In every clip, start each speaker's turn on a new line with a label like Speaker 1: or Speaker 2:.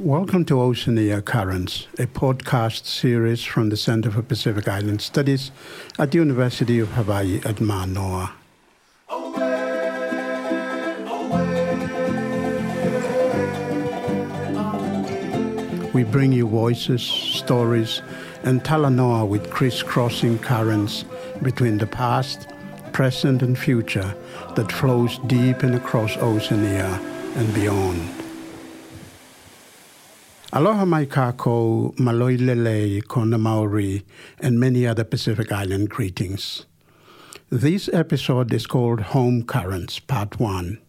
Speaker 1: Welcome to Oceania Currents, a podcast series from the Center for Pacific Island Studies at the University of Hawaii at Manoa. We bring you voices, stories, and talanoa with crisscrossing currents between the past, present, and future that flows deep and across Oceania and beyond. Aloha mai kakou, maloi lele, kona Maori, and many other Pacific Island greetings. This episode is called Home Currents, Part 1,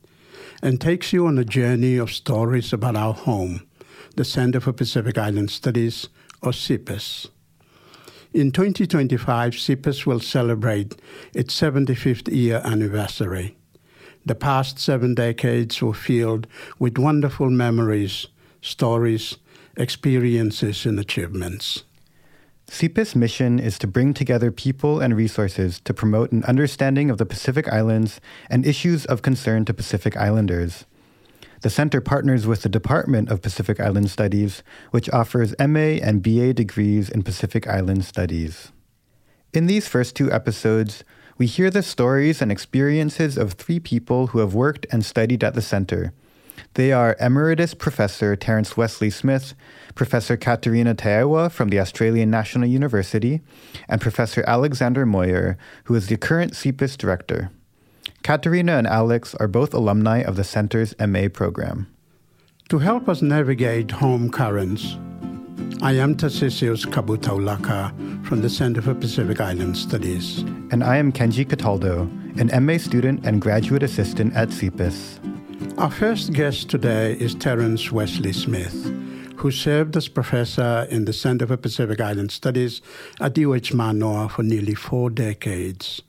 Speaker 1: and takes you on a journey of stories about our home, the Center for Pacific Island Studies, or CPIS. In 2025, CPIS will celebrate its 75th year anniversary. The past seven decades were filled with wonderful memories, stories, experiences, and achievements.
Speaker 2: CPIS' mission is to bring together people and resources to promote an understanding of the Pacific Islands and issues of concern to Pacific Islanders. The center partners with the Department of Pacific Island Studies, which offers MA and BA degrees in Pacific Island Studies. In these first two episodes, we hear the stories and experiences of three people who have worked and studied at the center they are Emeritus Professor Terence Wesley Smith, Professor Katerina Teaiwa from the Australian National University, and Professor Alexander Mawyer, who is the current CPIS director. Katerina and Alex are both alumni of the Center's MA program.
Speaker 1: To help us navigate home currents, I am Tarcisius Kabutaulaka from the Center for Pacific Island Studies.
Speaker 2: And I am Kenji Cataldo, an MA student and graduate assistant at CPIS.
Speaker 1: Our first guest today is Terence Wesley Smith, who served as professor in the Center for Pacific Island Studies at UH Manoa for nearly four decades.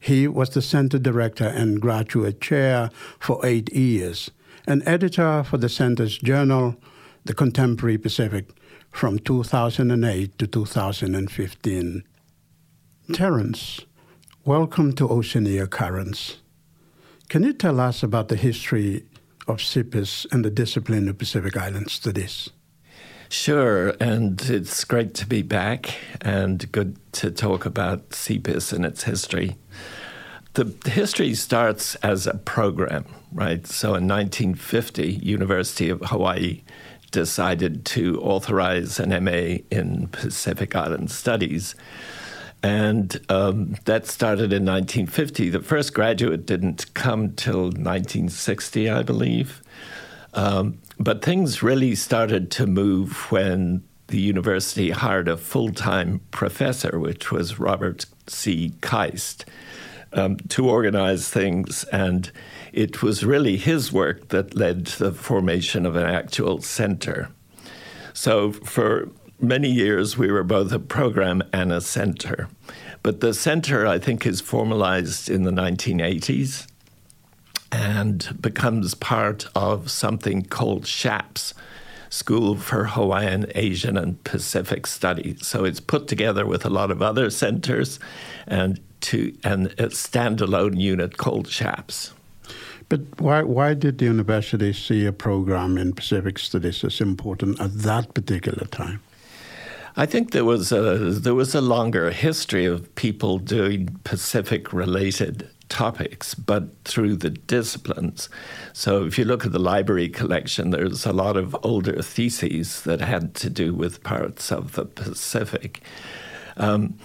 Speaker 1: He was the center director and graduate chair for eight years, and editor for the center's journal, The Contemporary Pacific, from 2008 to 2015. Terence, welcome to Oceania Currents. Can you tell us about the history of CPIS and the discipline of Pacific Island Studies?
Speaker 3: Sure, and it's great to be back and good to talk about CPIS and its history. The history starts as a program, right? So in 1950, University of Hawaii decided to authorize an MA in Pacific Island Studies. And um, that started in 1950. The first graduate didn't come till 1960, I believe. Um, but things really started to move when the university hired a full time professor, which was Robert C. Kiste, um, to organize things. And it was really his work that led to the formation of an actual center. So for many years, we were both a program and a center. But the center, I think, is formalized in the 1980s and becomes part of something called SHAPS, School for Hawaiian, Asian, and Pacific Studies. So it's put together with a lot of other centers and to and a standalone unit called SHAPS.
Speaker 1: But why, why did the university see a program in Pacific Studies as important at that particular time?
Speaker 3: I think there was a there was a longer history of people doing Pacific related topics, but through the disciplines. So if you look at the library collection, there's a lot of older theses that had to do with parts of the Pacific. Um,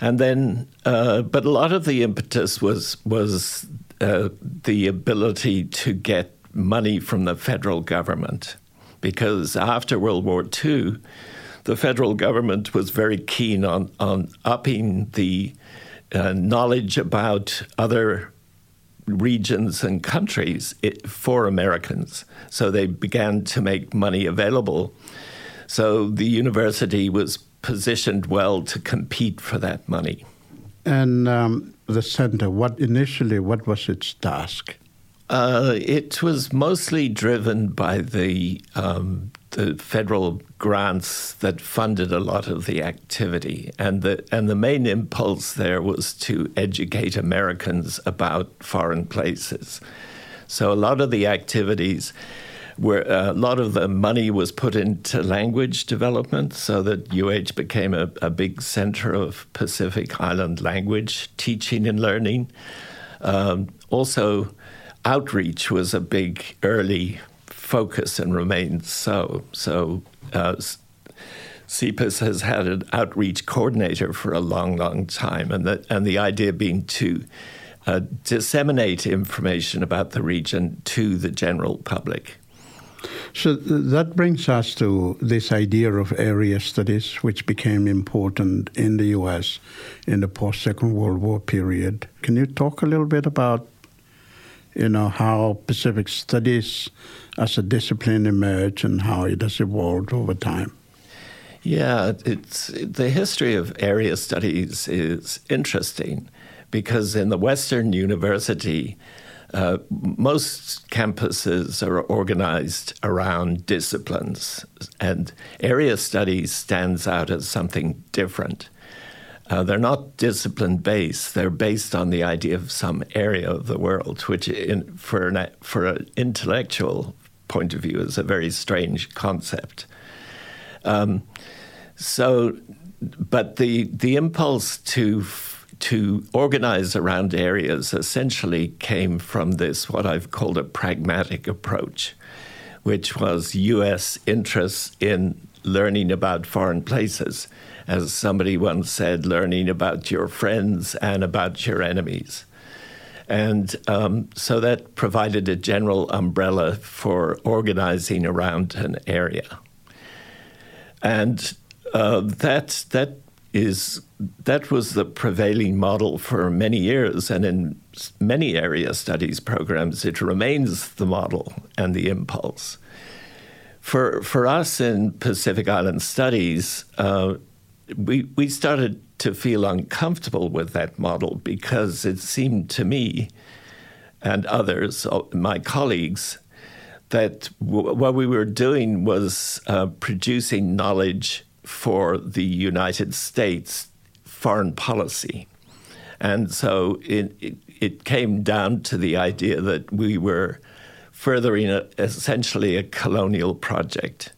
Speaker 3: and then, uh, but a lot of the impetus was was uh, the ability to get money from the federal government, because after World War II the federal government was very keen on, on upping the uh, knowledge about other regions and countries for Americans. So they began to make money available. So the university was positioned well to compete for that money.
Speaker 1: And um, the center, what initially, what was its task?
Speaker 3: Uh, it was mostly driven by the um, the federal grants that funded a lot of the activity, and the and the main impulse there was to educate Americans about foreign places. So a lot of the activities where a lot of the money was put into language development so that UH became a, a big center of Pacific Island language teaching and learning. Um, also, outreach was a big early focus and remains so. So, uh, has had an outreach coordinator for a long, long time, and the, and the idea being to uh, disseminate information about the region to the general public.
Speaker 1: So that brings us to this idea of area studies, which became important in the U.S. in the post Second World War period. Can you talk a little bit about, you know, how Pacific studies as a discipline emerged and how it has evolved over time?
Speaker 3: Yeah, it's the history of area studies is interesting because in the Western University uh, most campuses are organized around disciplines, and area studies stands out as something different. Uh, they're not discipline based, they're based on the idea of some area of the world, which, in, for, an, for an intellectual point of view, is a very strange concept. Um, so, but the, the impulse to to organize around areas essentially came from this, what I've called a pragmatic approach, which was U.S. interests in learning about foreign places. As somebody once said, learning about your friends and about your enemies. And um, so that provided a general umbrella for organizing around an area. And uh, that, that is that was the prevailing model for many years, and in many area studies programs, it remains the model and the impulse. For for us in Pacific Island Studies, uh, we we started to feel uncomfortable with that model because it seemed to me and others, uh, my colleagues, that w- what we were doing was uh, producing knowledge for the United States foreign policy. And so it, it, it came down to the idea that we were furthering a, essentially a colonial project,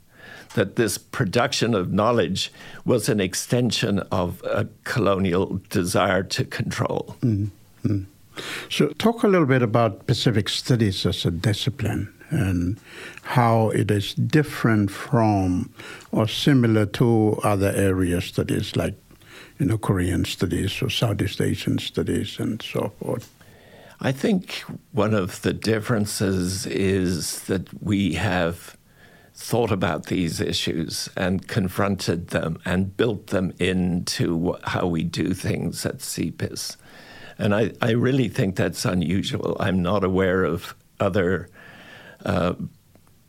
Speaker 3: that this production of knowledge was an extension of a colonial desire to control.
Speaker 1: Mm-hmm. So, talk a little bit about Pacific Studies as a discipline and how it is different from or similar to other area studies like you know Korean studies or Southeast Asian studies and so forth.
Speaker 3: I think one of the differences is that we have thought about these issues and confronted them and built them into how we do things at CPIS. And I, I really think that's unusual. I'm not aware of other uh,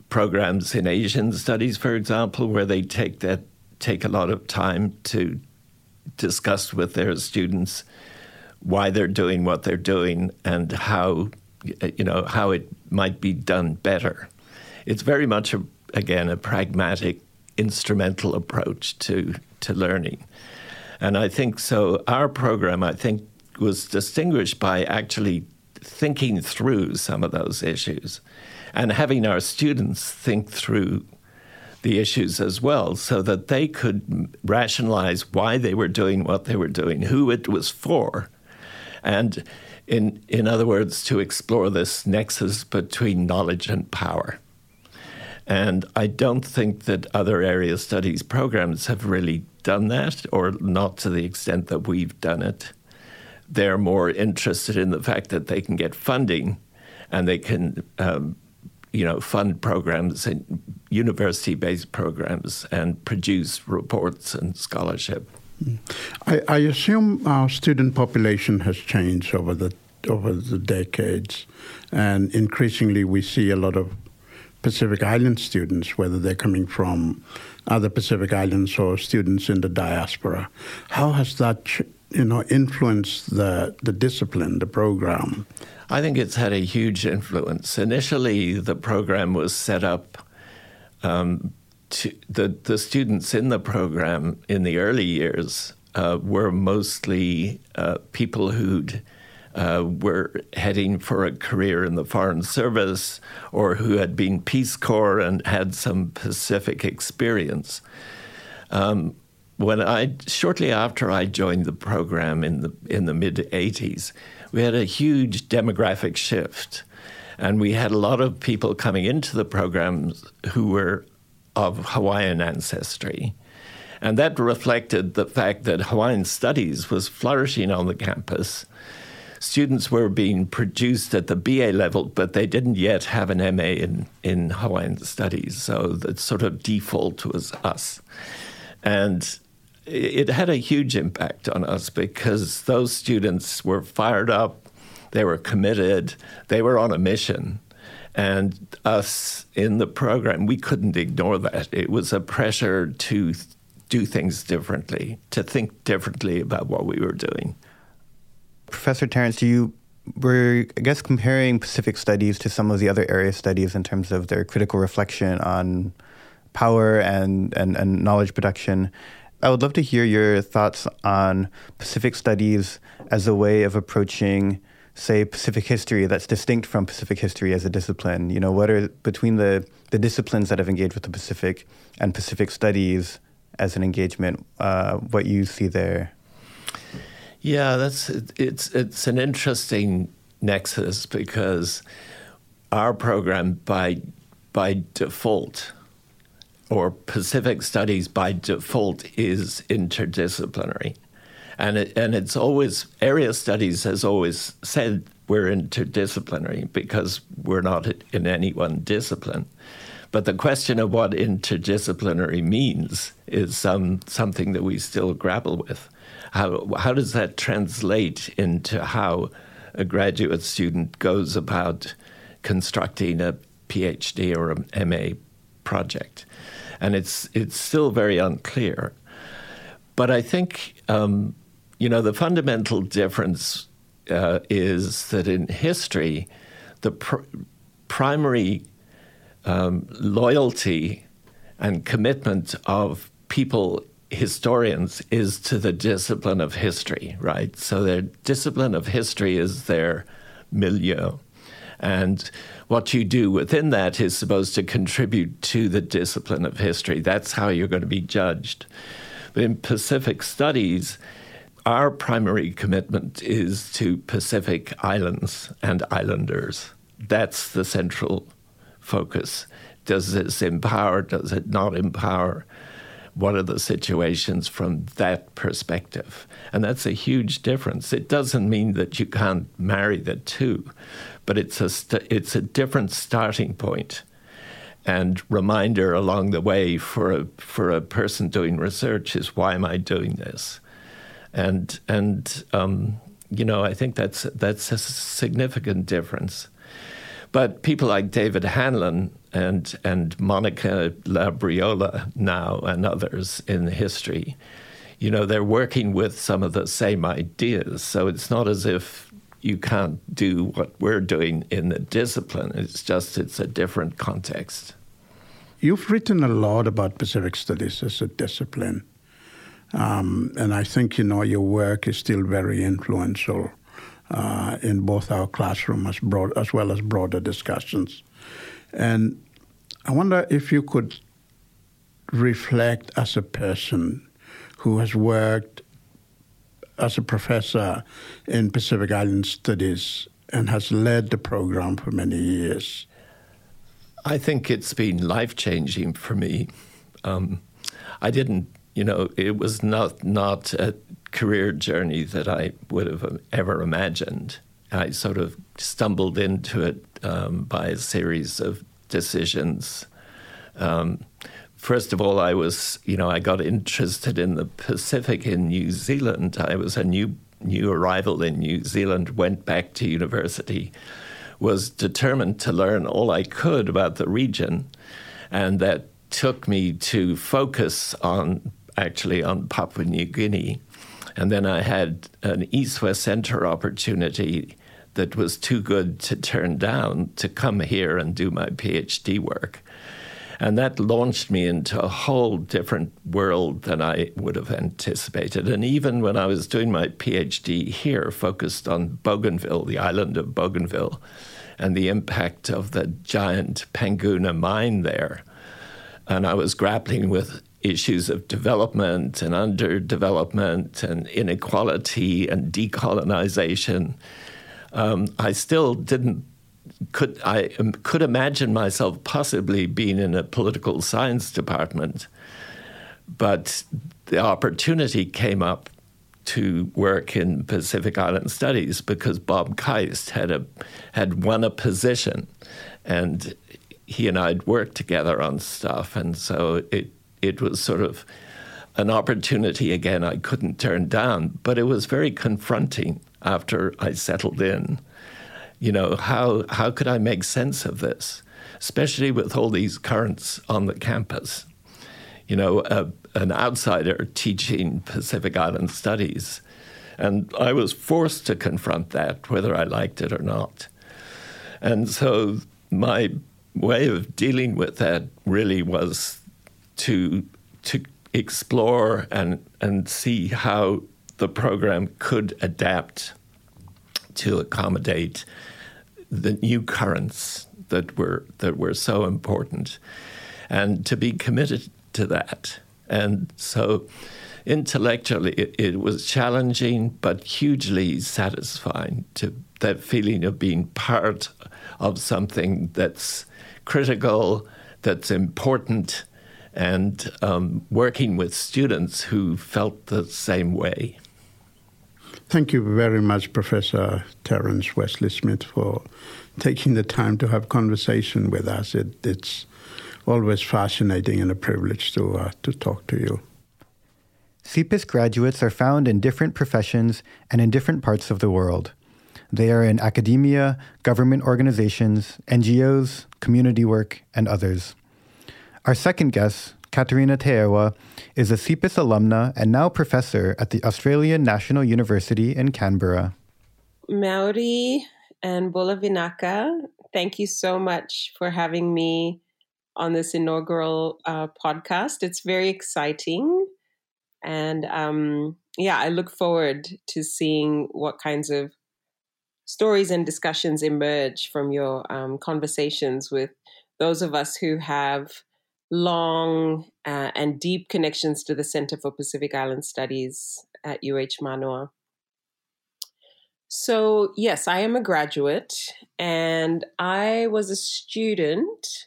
Speaker 3: programs in Asian studies, for example, where they take that take a lot of time to discuss with their students why they're doing what they're doing and how you know how it might be done better. It's very much a, again a pragmatic, instrumental approach to to learning, and I think so. Our program, I think, was distinguished by actually thinking through some of those issues and having our students think through the issues as well so that they could rationalize why they were doing what they were doing, who it was for, and in, in other words, to explore this nexus between knowledge and power. And I don't think that other area studies programs have really done that, or not to the extent that we've done it. They're more interested in the fact that they can get funding and they can um, you know, fund programs and university-based programs and produce reports and scholarship.
Speaker 1: I, I, assume our student population has changed over the over the decades, and increasingly we see a lot of Pacific Island students, whether they're coming from other Pacific Islands or students in the diaspora. How has that, you know, influenced the the discipline, the program?
Speaker 3: I think it's had a huge influence. Initially, the program was set up. Um, to, the the students in the program in the early years uh, were mostly uh, people who'd uh, were heading for a career in the Foreign Service or who had been Peace Corps and had some Pacific experience. Um, when I shortly after I joined the program in the in the mid '80s, we had a huge demographic shift, and we had a lot of people coming into the programs who were of Hawaiian ancestry. And that reflected the fact that Hawaiian studies was flourishing on the campus. Students were being produced at the BA level, but they didn't yet have an MA in, in Hawaiian studies. So the sort of default was us. And it had a huge impact on us because those students were fired up, they were committed, they were on a mission. And us in the program, we couldn't ignore that. It was a pressure to do things differently, to think differently about what we were doing.
Speaker 2: Professor Terence, you were, I guess, comparing Pacific studies to some of the other area studies in terms of their critical reflection on power and, and, and knowledge production. I would love to hear your thoughts on Pacific studies as a way of approaching, say, Pacific history that's distinct from Pacific history as a discipline. You know, what are between the, the disciplines that have engaged with the Pacific and Pacific studies as an engagement, uh, what you see there?
Speaker 3: Yeah, that's it's it's an interesting nexus because our program by by default or Pacific Studies by default is interdisciplinary. And, it, and it's always, area studies has always said we're interdisciplinary because we're not in any one discipline. But the question of what interdisciplinary means is um, something that we still grapple with. How, how does that translate into how a graduate student goes about constructing a PhD or a MA project? and it's it's still very unclear. But I think um, you know the fundamental difference uh, is that in history, the pr- primary um, loyalty and commitment of people historians is to the discipline of history, right? So their discipline of history is their milieu. And what you do within that is supposed to contribute to the discipline of history. That's how you're going to be judged. But in Pacific studies, our primary commitment is to Pacific islands and islanders. That's the central focus. Does this empower? Does it not empower? What are the situations from that perspective? And that's a huge difference. It doesn't mean that you can't marry the two, but it's a st- it's a different starting point and reminder along the way for a for a person doing research is why am I doing this, and and um, you know I think that's that's a significant difference. But people like David Hanlon and and Monica Labriola now and others in history, you know, they're working with some of the same ideas. So it's not as if you can't do what we're doing in the discipline. It's just it's a different context.
Speaker 1: You've written a lot about Pacific Studies as a discipline, um, and I think you know your work is still very influential uh, in both our classroom as broad as well as broader discussions. And I wonder if you could reflect as a person who has worked as a professor in Pacific Island Studies and has led the program for many years.
Speaker 3: I think it's been life changing for me. Um, I didn't, you know, it was not not a career journey that I would have ever imagined. I sort of stumbled into it um, by a series of decisions. Um, first of all, I was, you know, I got interested in the Pacific in New Zealand. I was a new new arrival in New Zealand, went back to university, was determined to learn all I could about the region, and that took me to focus on actually on Papua New Guinea. And then I had an East West Center opportunity that was too good to turn down to come here and do my PhD work. And that launched me into a whole different world than I would have anticipated. And even when I was doing my PhD here, focused on Bougainville, the island of Bougainville, and the impact of the giant Panguna mine there. And I was grappling with issues of development and underdevelopment and inequality and decolonization. Um, I still didn't could I could imagine myself possibly being in a political science department, but the opportunity came up to work in Pacific Island Studies because Bob Kiste had a had won a position, and he and I'd worked together on stuff, and so it it was sort of an opportunity again I couldn't turn down, but it was very confronting after I settled in. You know, how how could I make sense of this, especially with all these currents on the campus? You know, a, an outsider teaching Pacific Island studies. And I was forced to confront that, whether I liked it or not. And so my way of dealing with that really was to to explore and and see how the program could adapt to accommodate the new currents that were that were so important and to be committed to that and so intellectually it, it was challenging but hugely satisfying to that feeling of being part of something that's critical that's important and um, working with students who felt the same way.
Speaker 1: Thank you very much, Professor Terence Wesley Smith, for taking the time to have conversation with us. It, it's always fascinating and a privilege to uh, to talk to you.
Speaker 2: CPIS graduates are found in different professions and in different parts of the world. They are in academia, government organizations, NGOs, community work, and others. Our second guest, Katerina Teaiwa, is a CPIS alumna and now professor at the Australian National University in Canberra.
Speaker 4: Maori and Bulavinaka, thank you so much for having me on this inaugural uh, podcast. It's very exciting. And um, yeah, I look forward to seeing what kinds of stories and discussions emerge from your um, conversations with those of us who have long uh, and deep connections to the Center for Pacific Island Studies at UH Manoa. So, yes, I am a graduate and I was a student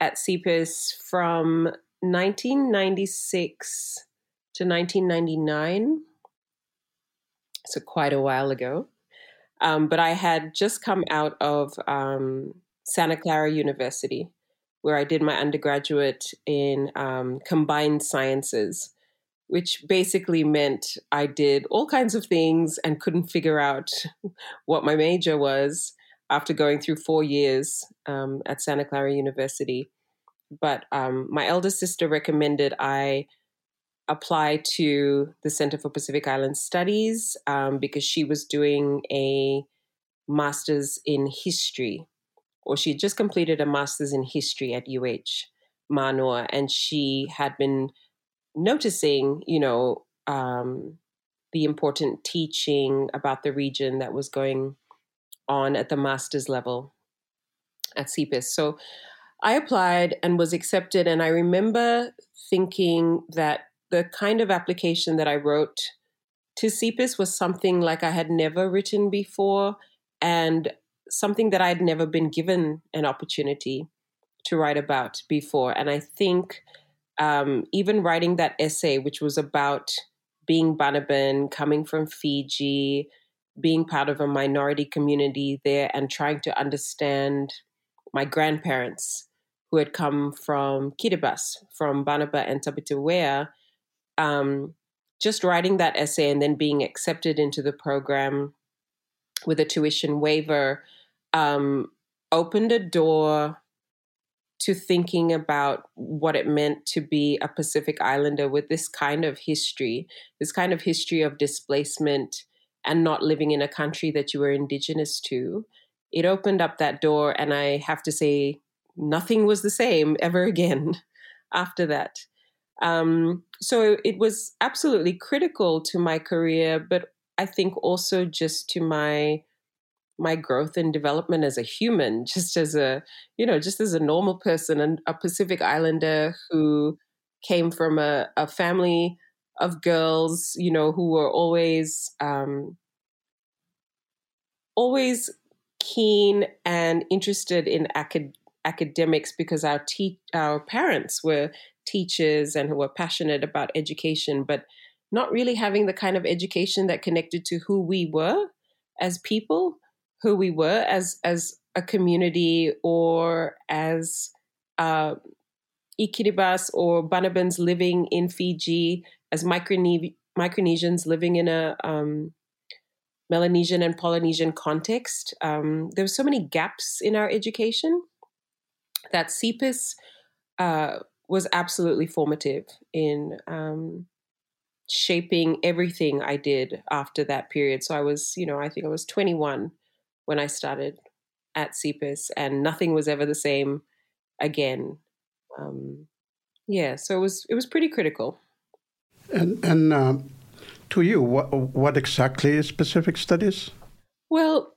Speaker 4: at CPIS from 1996 to 1999. So, quite a while ago. Um, but I had just come out of um, Santa Clara University where I did my undergraduate in um, combined sciences, which basically meant I did all kinds of things and couldn't figure out what my major was after going through four years um, at Santa Clara University. But um, my elder sister recommended I apply to the Center for Pacific Island Studies um, because she was doing a master's in history or she had just completed a master's in history at UH Manoa, and she had been noticing, you know, um, the important teaching about the region that was going on at the master's level at CPIS. So I applied and was accepted, and I remember thinking that the kind of application that I wrote to CPIS was something like I had never written before. And something that I'd never been given an opportunity to write about before. And I think um, even writing that essay, which was about being Banaban, coming from Fiji, being part of a minority community there, and trying to understand my grandparents who had come from Kiribati, from Banaba and Tabiteuea, um, just writing that essay and then being accepted into the program with a tuition waiver um, opened a door to thinking about what it meant to be a Pacific Islander with this kind of history, this kind of history of displacement and not living in a country that you were indigenous to. It opened up that door, and I have to say, nothing was the same ever again after that. Um, so it was absolutely critical to my career, but I think also just to my my growth and development as a human, just as a you know, just as a normal person and a Pacific Islander who came from a, a family of girls, you know, who were always um, always keen and interested in acad- academics because our te- our parents were teachers and who were passionate about education, but not really having the kind of education that connected to who we were as people, who we were as as a community or as uh, Ikiribas or Banabans living in Fiji, as Microne- Micronesians living in a um, Melanesian and Polynesian context. Um, there were so many gaps in our education that CPIS uh, was absolutely formative in um, shaping everything I did after that period. So I was, you know, I think I was 21 when I started at CPIS, and nothing was ever the same again. Um, yeah, so it was it was pretty critical.
Speaker 1: And and um, to you, what what exactly is Pacific Studies?
Speaker 4: Well,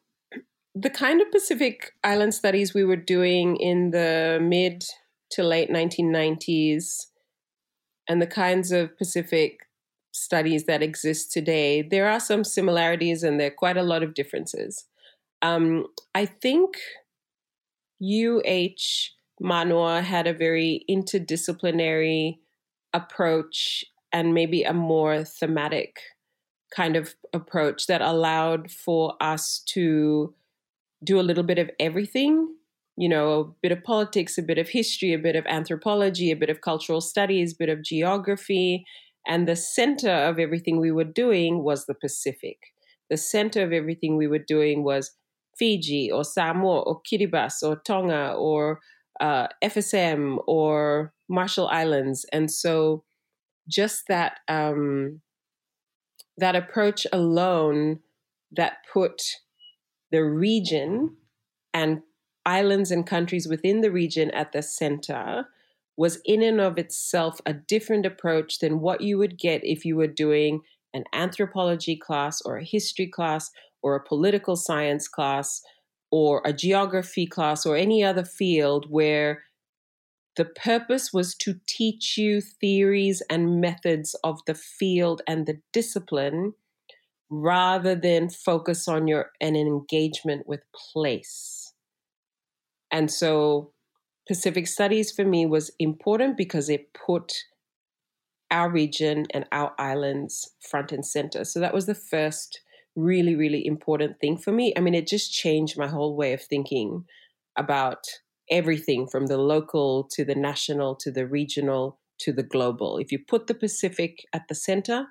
Speaker 4: the kind of Pacific Island studies we were doing in the mid to late 1990s and the kinds of Pacific studies that exist today, there are some similarities and there are quite a lot of differences. Um, I think UH Manoa had a very interdisciplinary approach and maybe a more thematic kind of approach that allowed for us to do a little bit of everything you know a bit of politics a bit of history a bit of anthropology a bit of cultural studies a bit of geography and the center of everything we were doing was the pacific. The center of everything we were doing was fiji or samoa or kiribati or tonga or uh, fsm or marshall islands. And so just that um, that approach alone that put the region and islands and countries within the region at the center was in and of itself a different approach than what you would get if you were doing an anthropology class or a history class or a political science class or a geography class or any other field where the purpose was to teach you theories and methods of the field and the discipline rather than focus on your an engagement with place. And so Pacific Studies for me was important because it put our region and our islands front and center. So that was the first really, really important thing for me. I mean, it just changed my whole way of thinking about everything from the local to the national to the regional to the global. If you put the Pacific at the center,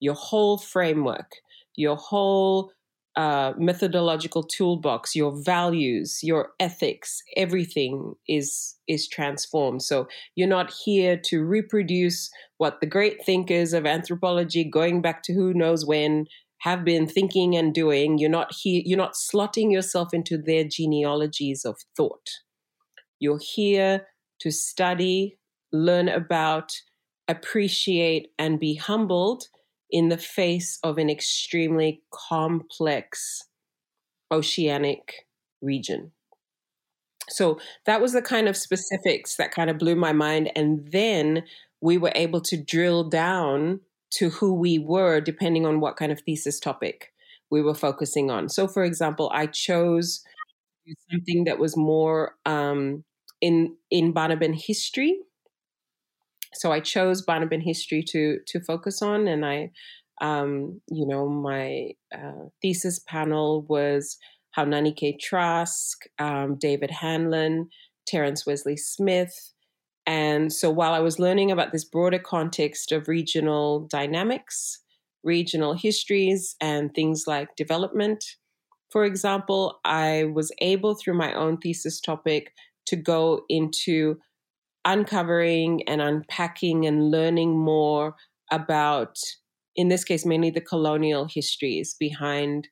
Speaker 4: your whole framework, your whole uh, methodological toolbox, your values, your ethics, everything is is transformed. So you're not here to reproduce what the great thinkers of anthropology, going back to who knows when, have been thinking and doing. You're not here. You're not slotting yourself into their genealogies of thought. You're here to study, learn about, appreciate, and be humbled in the face of an extremely complex oceanic region. So that was the kind of specifics that kind of blew my mind. And then we were able to drill down to who we were depending on what kind of thesis topic we were focusing on. So, for example, I chose something that was more um, in in Banaban history. So I chose Banaban history to to focus on, and I, um, you know, my uh, thesis panel was Haunani-Kay Trask, um, David Hanlon, Terence Wesley Smith. And so while I was learning about this broader context of regional dynamics, regional histories, and things like development, for example, I was able through my own thesis topic to go into uncovering and unpacking and learning more about, in this case, mainly the colonial histories behind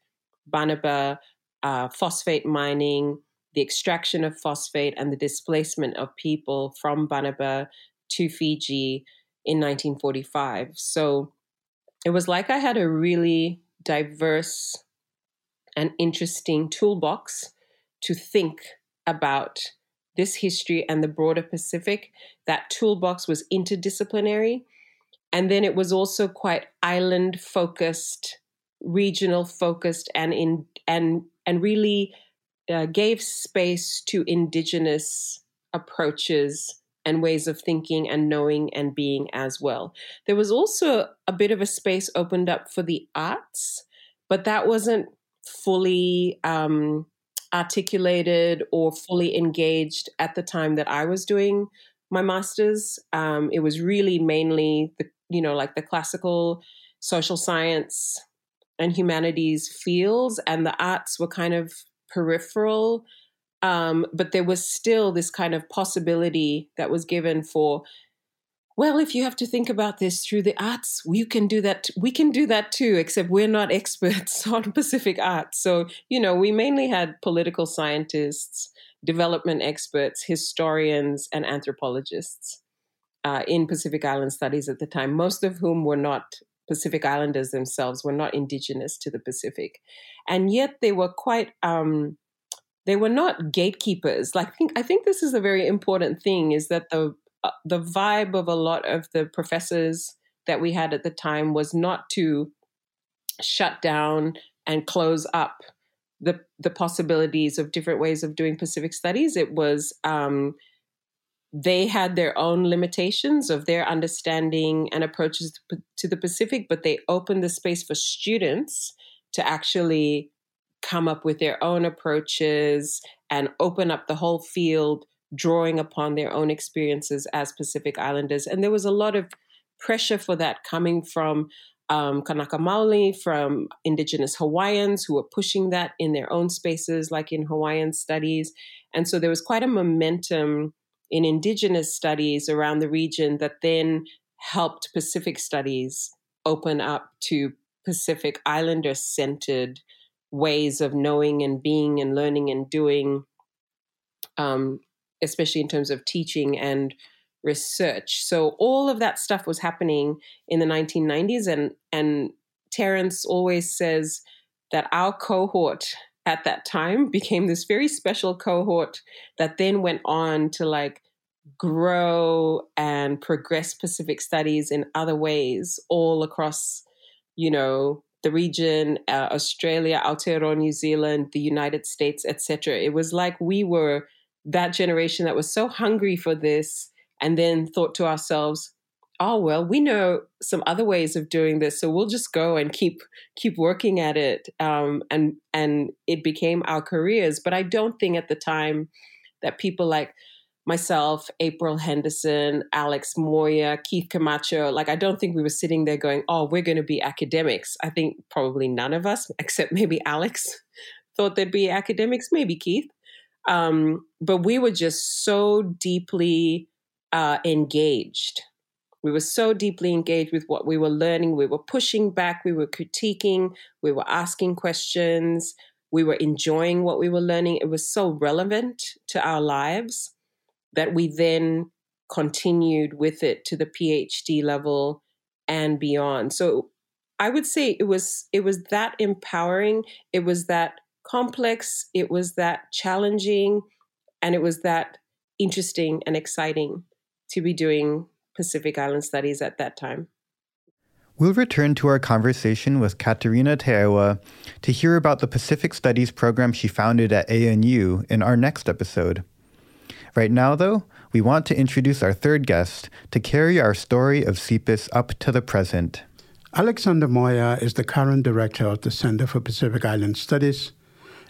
Speaker 4: Banaba, uh, phosphate mining, the extraction of phosphate and the displacement of people from Banaba to Fiji in 1945. So it was like I had a really diverse and interesting toolbox to think about this history and the broader Pacific. That toolbox was interdisciplinary. And then it was also quite island focused, regional focused, and in and and really uh, gave space to indigenous approaches and ways of thinking and knowing and being as well. There was also a bit of a space opened up for the arts, but that wasn't fully um, articulated or fully engaged at the time that I was doing my master's. Um, it was really mainly the, you know, like the classical social science and humanities fields, and the arts were kind of peripheral um, but there was still this kind of possibility that was given for, well, if you have to think about this through the arts, you can do that. We can do that too, except we're not experts on Pacific arts. So, you know, we mainly had political scientists, development experts, historians, and anthropologists uh, in Pacific Island studies at the time, most of whom were not Pacific Islanders themselves, were not indigenous to the Pacific. And yet they were quite um, they were not gatekeepers. Like I think I think this is a very important thing is that the uh, the vibe of a lot of the professors that we had at the time was not to shut down and close up the the possibilities of different ways of doing Pacific studies. It was um, they had their own limitations of their understanding and approaches to the Pacific, but they opened the space for students to actually come up with their own approaches and open up the whole field, drawing upon their own experiences as Pacific Islanders. And there was a lot of pressure for that coming from um, Kanaka Maoli, from Indigenous Hawaiians who were pushing that in their own spaces, like in Hawaiian studies. And so there was quite a momentum in Indigenous studies around the region that then helped Pacific studies open up to Pacific Islander centered ways of knowing and being and learning and doing, um, especially in terms of teaching and research. So all of that stuff was happening in the 1990s, and and Terence always says that our cohort at that time became this very special cohort that then went on to like grow and progress Pacific studies in other ways all across, you know, the region, uh, Australia, Aotearoa, New Zealand, the United States, etc. It was like we were that generation that was so hungry for this and then thought to ourselves, oh well, we know some other ways of doing this, so we'll just go and keep keep working at it. Um, and and it became our careers. But I don't think at the time that people like myself, April Henderson, Alex Mawyer, Keith Camacho, like I don't think we were sitting there going, oh, we're going to be academics. I think probably none of us, except maybe Alex, thought they'd be academics, maybe Keith. Um, but we were just so deeply uh, engaged. We were so deeply engaged with what we were learning. We were pushing back, we were critiquing, we were asking questions, we were enjoying what we were learning. It was so relevant to our lives that we then continued with it to the PhD level and beyond. So I would say it was it was that empowering, it was that complex, it was that challenging, and it was that interesting and exciting to be doing Pacific Island studies at that time.
Speaker 2: We'll return to our conversation with Katerina Teaiwa to hear about the Pacific Studies program she founded at ANU in our next episode. Right now, though, we want to introduce our third guest to carry our story of CIPIS up to the present.
Speaker 1: Alexander Mawyer is the current director of the Center for Pacific Island Studies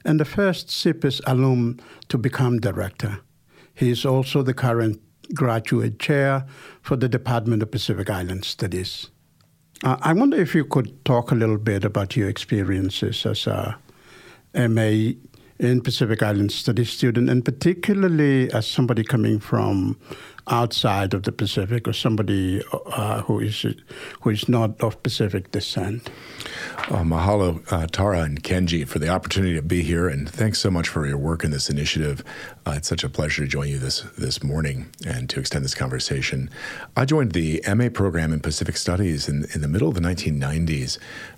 Speaker 1: and the first CIPIS alum to become director. He is also the current graduate chair for the Department of Pacific Island Studies. Uh, I wonder if you could talk a little bit about your experiences as a MA in Pacific Island Studies student, and particularly as somebody coming from outside of the Pacific or somebody uh, who is who is not of Pacific descent?
Speaker 5: Uh, mahalo, uh, Tara and Kenji, for the opportunity to be here, and thanks so much for your work in this initiative. Uh, it's such a pleasure to join you this this morning and to extend this conversation. I joined the MA program in Pacific Studies in, in the middle of the 1990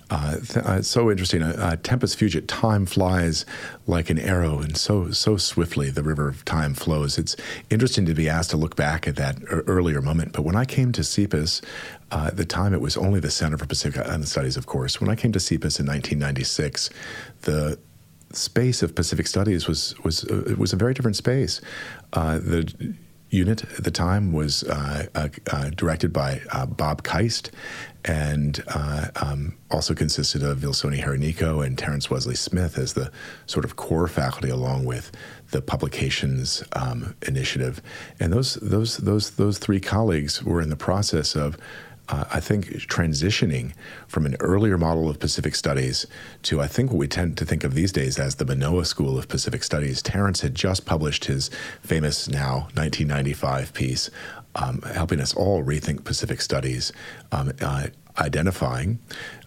Speaker 5: uh, th- uh, so interesting. Uh, uh, Tempus fugit, time flies like an arrow, and so so swiftly the river of time flows. It's interesting to be asked to look back at that earlier moment. But when I came to CPIS, uh, at the time it was only the Center for Pacific Island Studies, of course. When I came to CPIS in 1996, the space of Pacific Studies was was uh, was a very different space. the unit at the time was uh, uh, uh, directed by Bob Kiste, and um, also consisted of Vilsoni Hereniko and Terence Wesley Smith as the sort of core faculty, along with the publications um, initiative. And those those those those three colleagues were in the process of. Uh, I think transitioning from an earlier model of Pacific Studies to I think what we tend to think of these days as the Manoa School of Pacific Studies. Terence had just published his famous now 1995 piece um, helping us all rethink Pacific studies, um, uh, identifying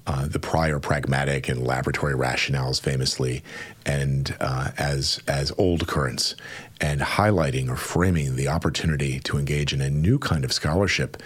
Speaker 5: uh, the prior pragmatic and laboratory rationales famously and uh, as as old currents and highlighting or framing the opportunity to engage in a new kind of scholarship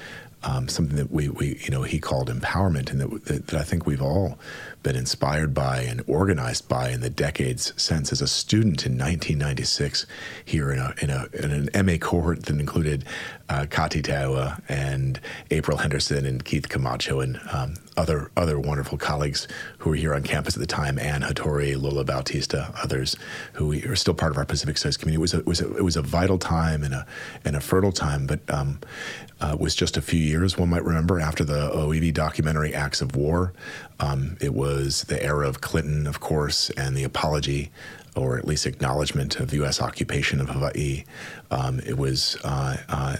Speaker 5: um, something that we, we you know he called empowerment and that, that, that I think we've all been inspired by and organized by in the decades since. As a student in 1996, here in a in a in an MA cohort that included uh, Kati Teaiwa and April Henderson and Keith Camacho and um, other other wonderful colleagues who were here on campus at the time, Anne Hattori, Lola Bautista, others who are still part of our Pacific Studies community. It was a, it was a, it was a vital time and a and a fertile time, but um, uh, was just a few years one might remember after the OEB documentary Acts of War. Um, it was the era of Clinton, of course, and the apology or at least acknowledgement of U.S. occupation of Hawaii. Um, it was uh, uh,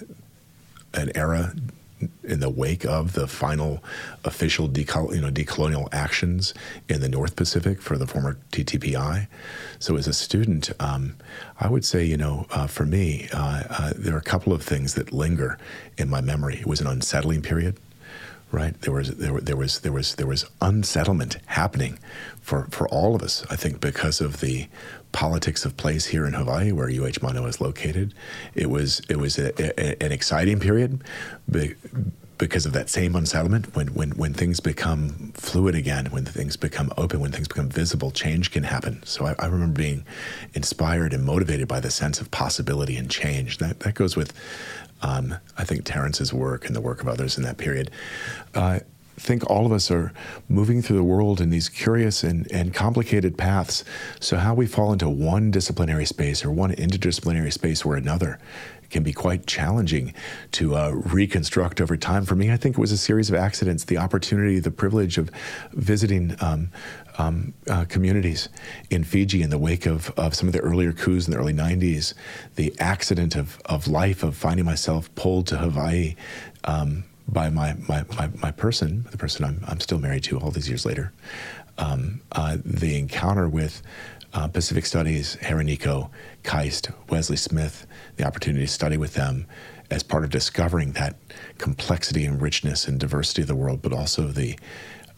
Speaker 5: an era in the wake of the final official decol- you know, decolonial actions in the North Pacific for the former TTPI. So, as a student, um, I would say, you know, uh, for me, uh, uh, there are a couple of things that linger in my memory. It was an unsettling period right? There was there, there was there was there was unsettlement happening for for all of us. I think because of the politics of place here in Hawaii, where UH Manoa is located, it was it was a, a, an exciting period. because of that same unsettlement, when, when, when things become fluid again, when things become open, when things become visible, change can happen. So I, I remember being inspired and motivated by the sense of possibility and change. That, that goes with um, I think Terence's work and the work of others in that period. Uh, think all of us are moving through the world in these curious and, and complicated paths. So, how we fall into one disciplinary space or one interdisciplinary space or another can be quite challenging to uh, reconstruct over time. For me, I think it was a series of accidents, the opportunity, the privilege of visiting um, um, uh, communities in Fiji in the wake of, of some of the earlier coups in the early 90s, the accident of, of life, of finding myself pulled to Hawaii um, by my, my, my, my, person, the person I'm, I'm still married to all these years later. Um, uh, the encounter with uh, Pacific Studies, Hereniko, Kiste, Wesley Smith, the opportunity to study with them as part of discovering that complexity and richness and diversity of the world, but also the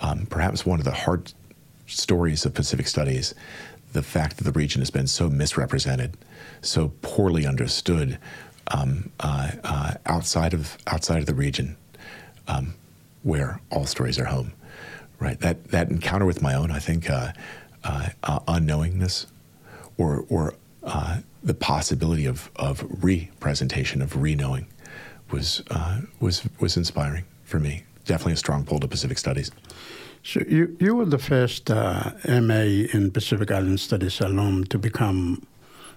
Speaker 5: um, perhaps one of the hard stories of Pacific studies, the fact that the region has been so misrepresented, so poorly understood um, uh, uh, outside of outside of the region, um, where all stories are home, right? That that encounter with my own, I think, uh, uh unknowingness, or or uh, the possibility of of representation of re-knowing, was uh, was was inspiring for me. Definitely a strong pull to Pacific studies.
Speaker 1: So you you were the first uh, MA in Pacific Island Studies alum to become,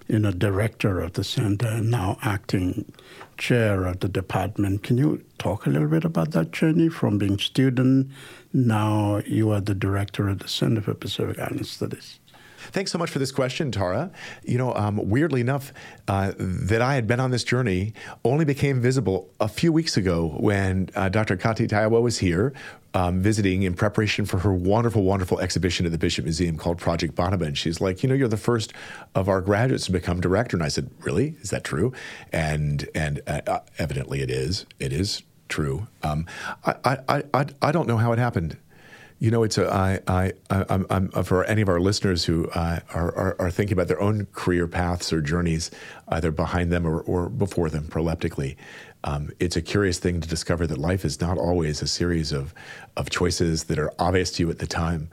Speaker 1: you know, director of the center and now acting chair of the department. Can you talk a little bit about that journey from being student? Now you are the director of the Center for Pacific Island Studies.
Speaker 5: Thanks so much for this question, Tara. You know, um, weirdly enough, uh, that I had been on this journey only became visible a few weeks ago when uh, Dr. Kati Teaiwa was here um, visiting in preparation for her wonderful, wonderful exhibition at the Bishop Museum called Project Banaba. And she's like, you know, you're the first of our graduates to become director. And I said, really? Is that true? And and uh, uh evidently it is. It is true. Um, I, I, I, I don't know how it happened. You know, it's a, I, I, I'm, for any of our listeners who uh, are, are, are, thinking about their own career paths or journeys, either behind them or, or before them, proleptically. Um, it's a curious thing to discover that life is not always a series of, of choices that are obvious to you at the time.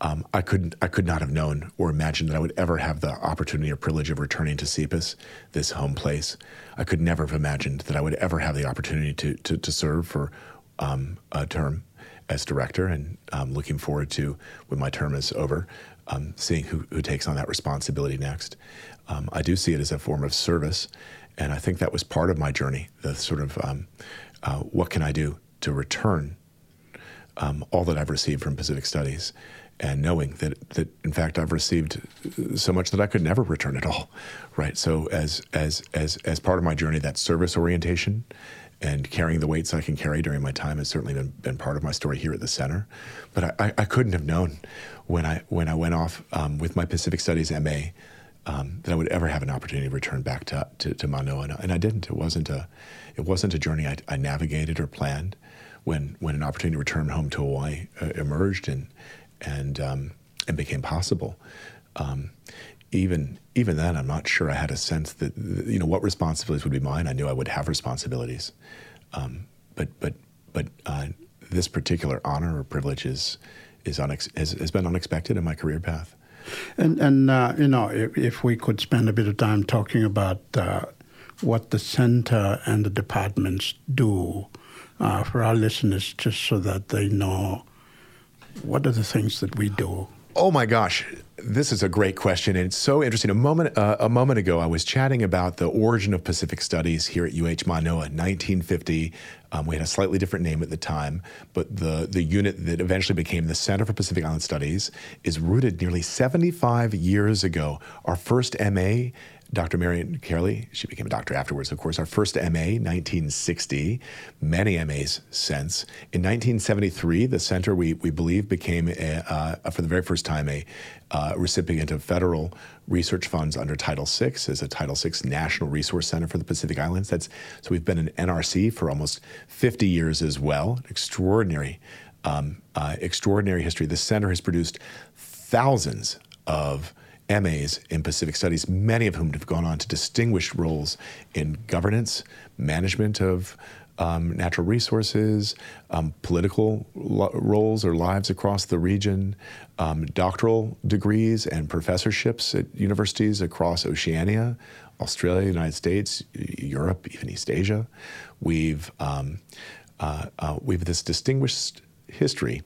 Speaker 5: Um, I couldn't, I could not have known or imagined that I would ever have the opportunity or privilege of returning to CPIS, this home place. I could never have imagined that I would ever have the opportunity to, to, to serve for um, a term as director, and um, looking forward to when my term is over, um, seeing who, who takes on that responsibility next. Um, I do see it as a form of service, and I think that was part of my journey. The sort of um, uh, what can I do to return um, all that I've received from Pacific Studies, and knowing that that in fact I've received so much that I could never return it all, right? So as as as as part of my journey, that service orientation and carrying the weights I can carry during my time has certainly been, been part of my story here at the center. But I, I couldn't have known when I when I went off um, with my Pacific Studies MA um, that I would ever have an opportunity to return back to to, to Manoa, and, and, I didn't. It wasn't a it wasn't a journey I, I, navigated or planned. When when an opportunity to return home to Hawaii uh, emerged and and um, and became possible. Um, even even then, I'm not sure I had a sense that you know what responsibilities would be mine. I knew I would have responsibilities, um, but but but uh, this particular honor or privilege is is unex- has, has been unexpected in my career path.
Speaker 1: And and uh, you know, if, if, we could spend a bit of time talking about uh, what the center and the departments do uh, for our listeners, just so that they know what are the things that we do.
Speaker 5: Oh my gosh, this is a great question, and it's so interesting. A moment uh, a moment ago, I was chatting about the origin of Pacific Studies here at UH Manoa, 1950. Um, we had a slightly different name at the time, but the the unit that eventually became the Center for Pacific Island Studies is rooted nearly 75 years ago. Our first MA Dr. Marion Carey, she became a doctor afterwards, of course. Our first MA, 1960, many MAs since. In 1973, the center, we, we believe, became, a, uh, for the very first time, a uh, recipient of federal research funds under Title VI as a Title VI National Resource Center for the Pacific Islands. That's, so we've been an NRC for almost 50 years as well. Extraordinary, um, uh, extraordinary history. The center has produced thousands of MAs in Pacific Studies, many of whom have gone on to distinguished roles in governance, management of um, natural resources, um, political lo- roles or lives across the region, um, doctoral degrees and professorships at universities across Oceania, Australia, United States, Europe, even East Asia. We've um, uh, uh, we have this distinguished history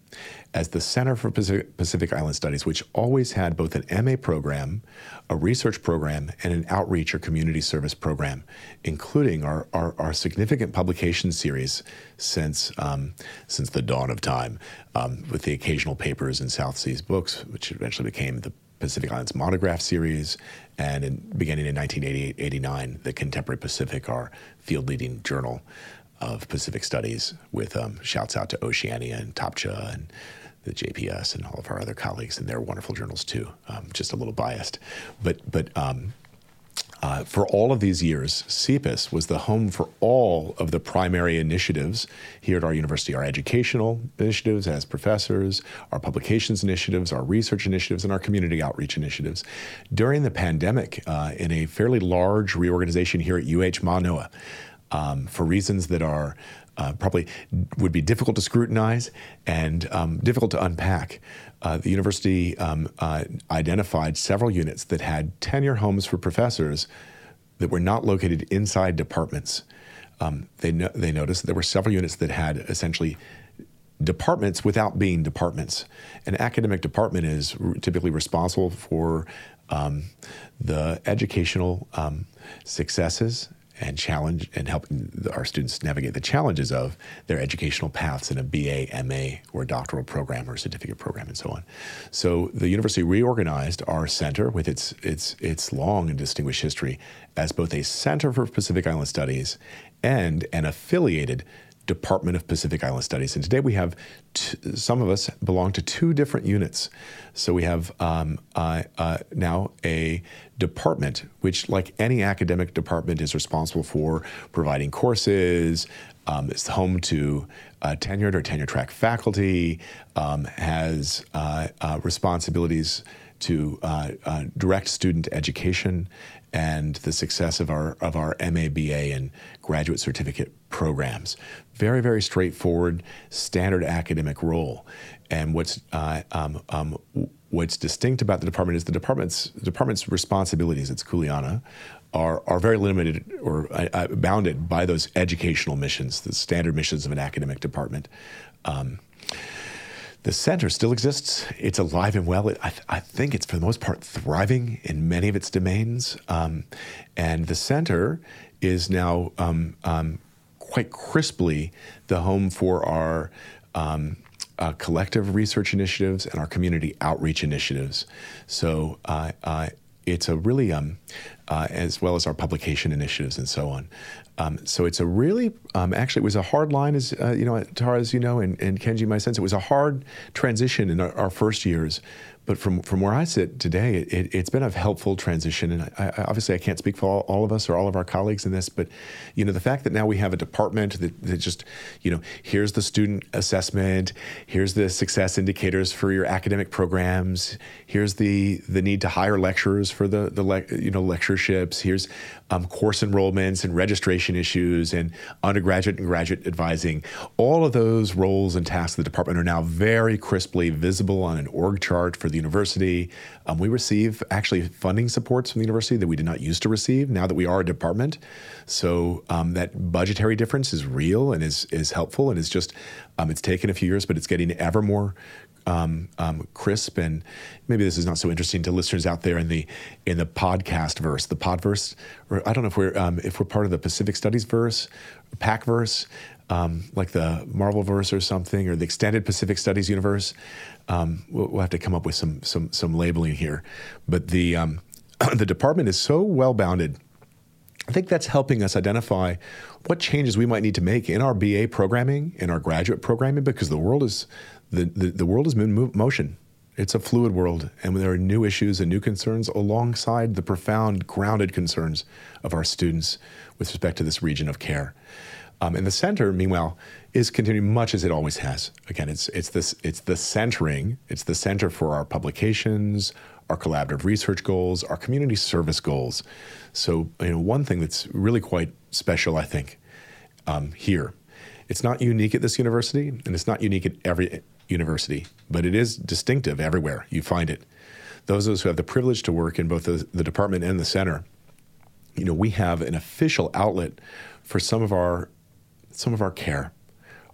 Speaker 5: as the Center for Pacific Island Studies, which always had both an MA program, a research program, and an outreach or community service program, including our, our, our significant publication series since, um, since the dawn of time, um, with the occasional papers in South Seas Books, which eventually became the Pacific Islands Monograph Series, and in, beginning in 1988 89, the Contemporary Pacific, our field leading journal of Pacific Studies, with um, shouts out to Oceania and Topcha and the JPS and all of our other colleagues and their wonderful journals too. Um, just a little biased, but but um, uh, for all of these years, CPIS was the home for all of the primary initiatives here at our university our educational initiatives as professors, our publications initiatives, our research initiatives, and our community outreach initiatives. During the pandemic, uh, in a fairly large reorganization here at UH Manoa, um, for reasons that are uh, probably would be difficult to scrutinize and um, difficult to unpack. Uh, the university um, uh, identified several units that had tenure homes for professors that were not located inside departments. Um, they, no- they noticed that there were several units that had essentially departments without being departments. An academic department is typically responsible for um, the educational um, successes and challenge and helping our students navigate the challenges of their educational paths in a BA, MA, or doctoral program or certificate program and so on. So the university reorganized our center with its its its long and distinguished history as both a center for Pacific Island Studies and an affiliated Department of Pacific Island Studies. And today we have t- some of us belong to two different units. So we have um, uh, uh, now a department, which, like any academic department, is responsible for providing courses, um, is home to uh, tenured or tenure track faculty, um, has uh, uh, responsibilities to uh, direct student education and the success of our of our MABA and graduate certificate programs. Very very straightforward, standard academic role. And what's uh, um, um, what's distinct about the department is the department's the department's responsibilities. It's Kuleana are, are very limited or uh, uh, bounded by those educational missions, the standard missions of an academic department. Um, the center still exists. It's alive and well. I, th- I, think it's for the most part thriving in many of its domains. Um, and the center is now um, um, quite crisply the home for our um, uh, collective research initiatives and our community outreach initiatives. So uh, uh, it's a really, um, uh, as well as our publication initiatives and so on. Um, so it's a really, um, actually, it was a hard line, as uh, you know, Tara, as you know, and, and Kenji, my sense, it was a hard transition in our, our first years but from from where I sit today, it, has been a helpful transition. And I, I, obviously, I can't speak for all, all, of us or all of our colleagues in this, but you know, the fact that now we have a department that, that just, you know, here's the student assessment, here's the success indicators for your academic programs, here's the the need to hire lecturers for the the le- you know lectureships, here's um, course enrollments and registration issues and undergraduate and graduate advising. All of those roles and tasks of the department are now very crisply visible on an org chart for the university. Um, we receive actually funding supports from the university that we did not used to receive now that we are a department. So um, that budgetary difference is real and is is helpful and is just um, it's taken a few years, but it's getting ever more um, um, crisp and maybe this is not so interesting to listeners out there in the in the podcast verse the podverse or I don't know if we're um, if we're part of the Pacific Studies verse pack verse um, like the Marvel verse or something or the extended Pacific Studies universe. Um, we'll, we'll, have to come up with some some some labeling here. But the um, the department is so well bounded. I think that's helping us identify what changes we might need to make in our BA programming, in our graduate programming, because the world is the, the, the world is in motion. It's a fluid world, and there are new issues and new concerns alongside the profound, grounded concerns of our students with respect to this region of care. Um, and the center, meanwhile, is continuing much as it always has. Again, it's it's this it's the centering, it's the center for our publications, our collaborative research goals, our community service goals. So, you know, one thing that's really quite special, I think, um, here, it's not unique at this university, and it's not unique at every university, but it is distinctive everywhere you find it. Those of us who have the privilege to work in both the, the department and the center, you know, we have an official outlet for some of our some of our care,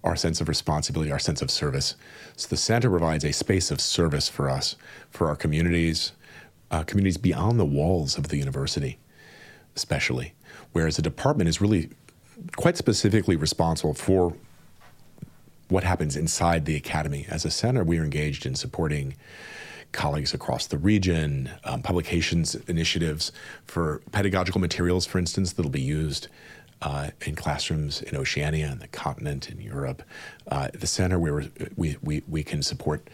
Speaker 5: our sense of responsibility, our sense of service. So the center provides a space of service for us, for our communities, uh, communities beyond the walls of the university, especially. Whereas the department is really quite specifically responsible for what happens inside the academy. As a center, we are engaged in supporting colleagues across the region, um, publications initiatives for pedagogical materials, for instance, that'll be used uh, in classrooms in Oceania and the continent in Europe. Uh, the center where we, we, we can support,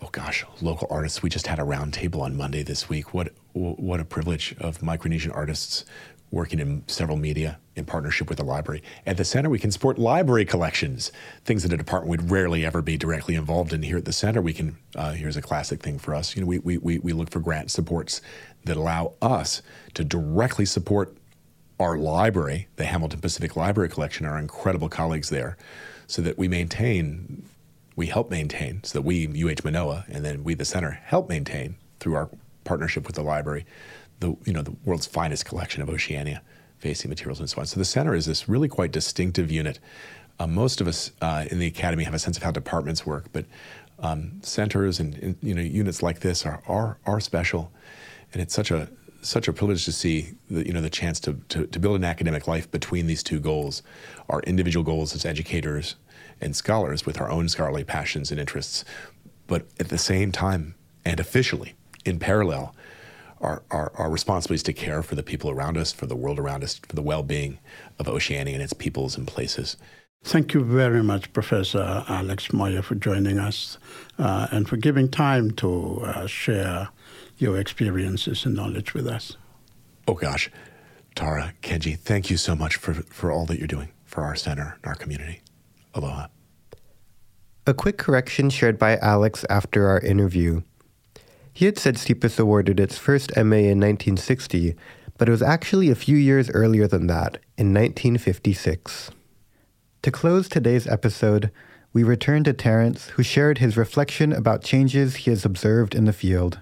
Speaker 5: oh gosh, local artists. We just had a roundtable on Monday this week. What, what a privilege of Micronesian artists working in several media in partnership with the library. At the center, we can support library collections, things that a department would rarely ever be directly involved in. Here at the center, we can, uh, here's a classic thing for us, you know, we, we, we look for grant supports that allow us to directly support our library, the Hamilton Pacific Library Collection, our incredible colleagues there, so that we maintain, we help maintain, so that we, UH Manoa, and then we, the center, help maintain through our partnership with the library the you know the world's finest collection of Oceania facing materials and so on. So the center is this really quite distinctive unit. Uh, most of us uh, in the academy have a sense of how departments work, but um, centers and, and, you know units like this are, are are special, and it's such a such a privilege to see the, you know the chance to, to, to build an academic life between these two goals, our individual goals as educators and scholars with our own scholarly passions and interests, but at the same time and officially in parallel our, our, our responsibility is to care for the people around us, for the world around us, for the well being of Oceania and its peoples and places.
Speaker 1: Thank you very much, Professor Alex Mawyer, for joining us uh, and for giving time to uh, share your experiences and knowledge with us.
Speaker 5: Oh, gosh. Tara, Kenji, thank you so much for, for all that you're doing for our center and our community. Aloha.
Speaker 2: A quick correction shared by Alex after our interview. He had said CPIS awarded its first MA in 1960, but it was actually a few years earlier than that, in 1956. To close today's episode, we return to Terence, who shared his reflection about changes he has observed in the field.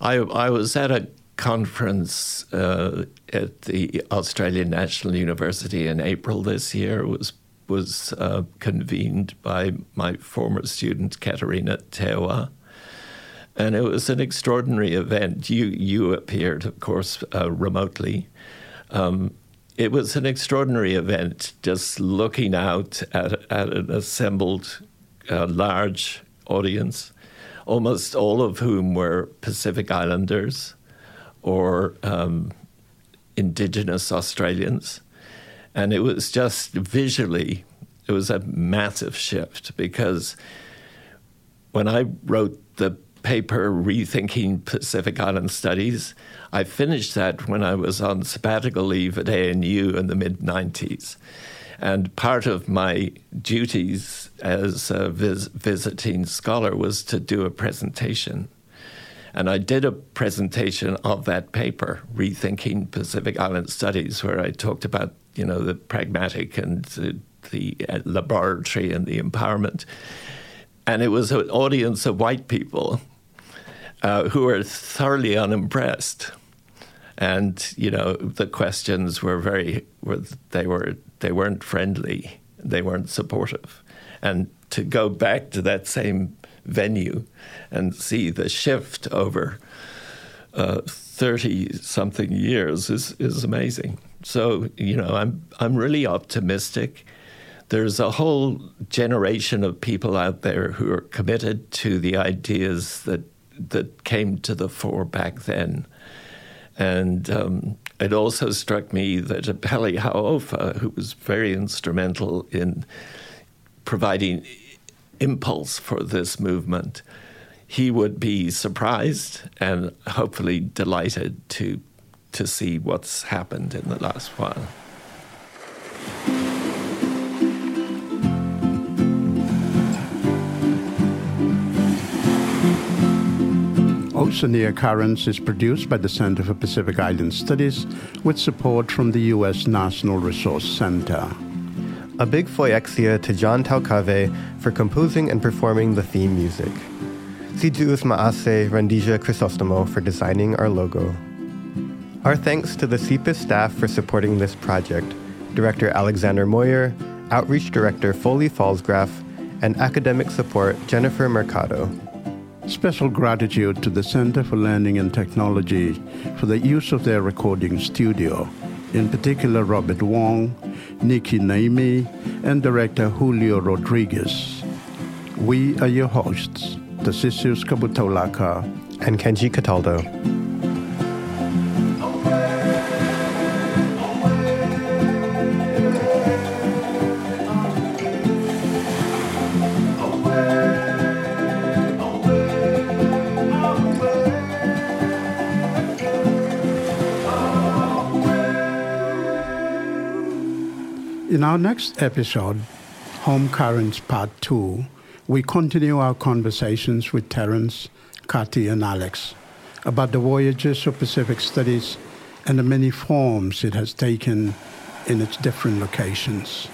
Speaker 3: I, I was at a conference uh, at the Australian National University in April this year. It was was uh, convened by my former student Katerina Teaiwa. And it was an extraordinary event. You you appeared, of course, uh, remotely. Um, it was an extraordinary event, just looking out at, at an assembled uh, large audience, almost all of whom were Pacific Islanders or um, Indigenous Australians. And it was just visually, it was a massive shift because when I wrote the paper, Rethinking Pacific Island Studies, I finished that when I was on sabbatical leave at ANU in the mid 90s. And part of my duties as a vis- visiting scholar was to do a presentation. And I did a presentation of that paper, Rethinking Pacific Island Studies, where I talked about, you know, the pragmatic and the, the uh, laboratory and the empowerment. And it was an audience of white people uh, who were thoroughly unimpressed. And you know the questions were very were, they were they weren't friendly, they weren't supportive, and to go back to that same venue and see the shift over thirty uh, something years is is amazing. So you know I'm I'm really optimistic. There's a whole generation of people out there who are committed to the ideas that that came to the fore back then. And um, it also struck me that Epeli Hau'ofa, who was very instrumental in providing impulse for this movement, he would be surprised and hopefully delighted to to see what's happened in the last while.
Speaker 1: Oceania Currents is produced by the Center for Pacific Island Studies with support from the U.S. National Resource Center.
Speaker 2: A big foiexia to John Taucave for composing and performing the theme music. Sijuus Maase Randija Crisostomo for designing our logo. Our thanks to the CPIS staff for supporting this project, Director Alexander Mawyer, Outreach Director Foley Fallsgraf, and academic support Jennifer Mercado.
Speaker 1: Special gratitude to the Center for Learning and Technology for the use of their recording studio, in particular Robert Wong, Nikki Naimi, and director Julio Rodriguez. We are your hosts, Tarcisius Kabutaulaka
Speaker 2: and Kenji Cataldo.
Speaker 1: Our next episode, Home Currents Part 2, we continue our conversations with Terence, Kati, and Alex about the voyages of Pacific Studies and the many forms it has taken in its different locations.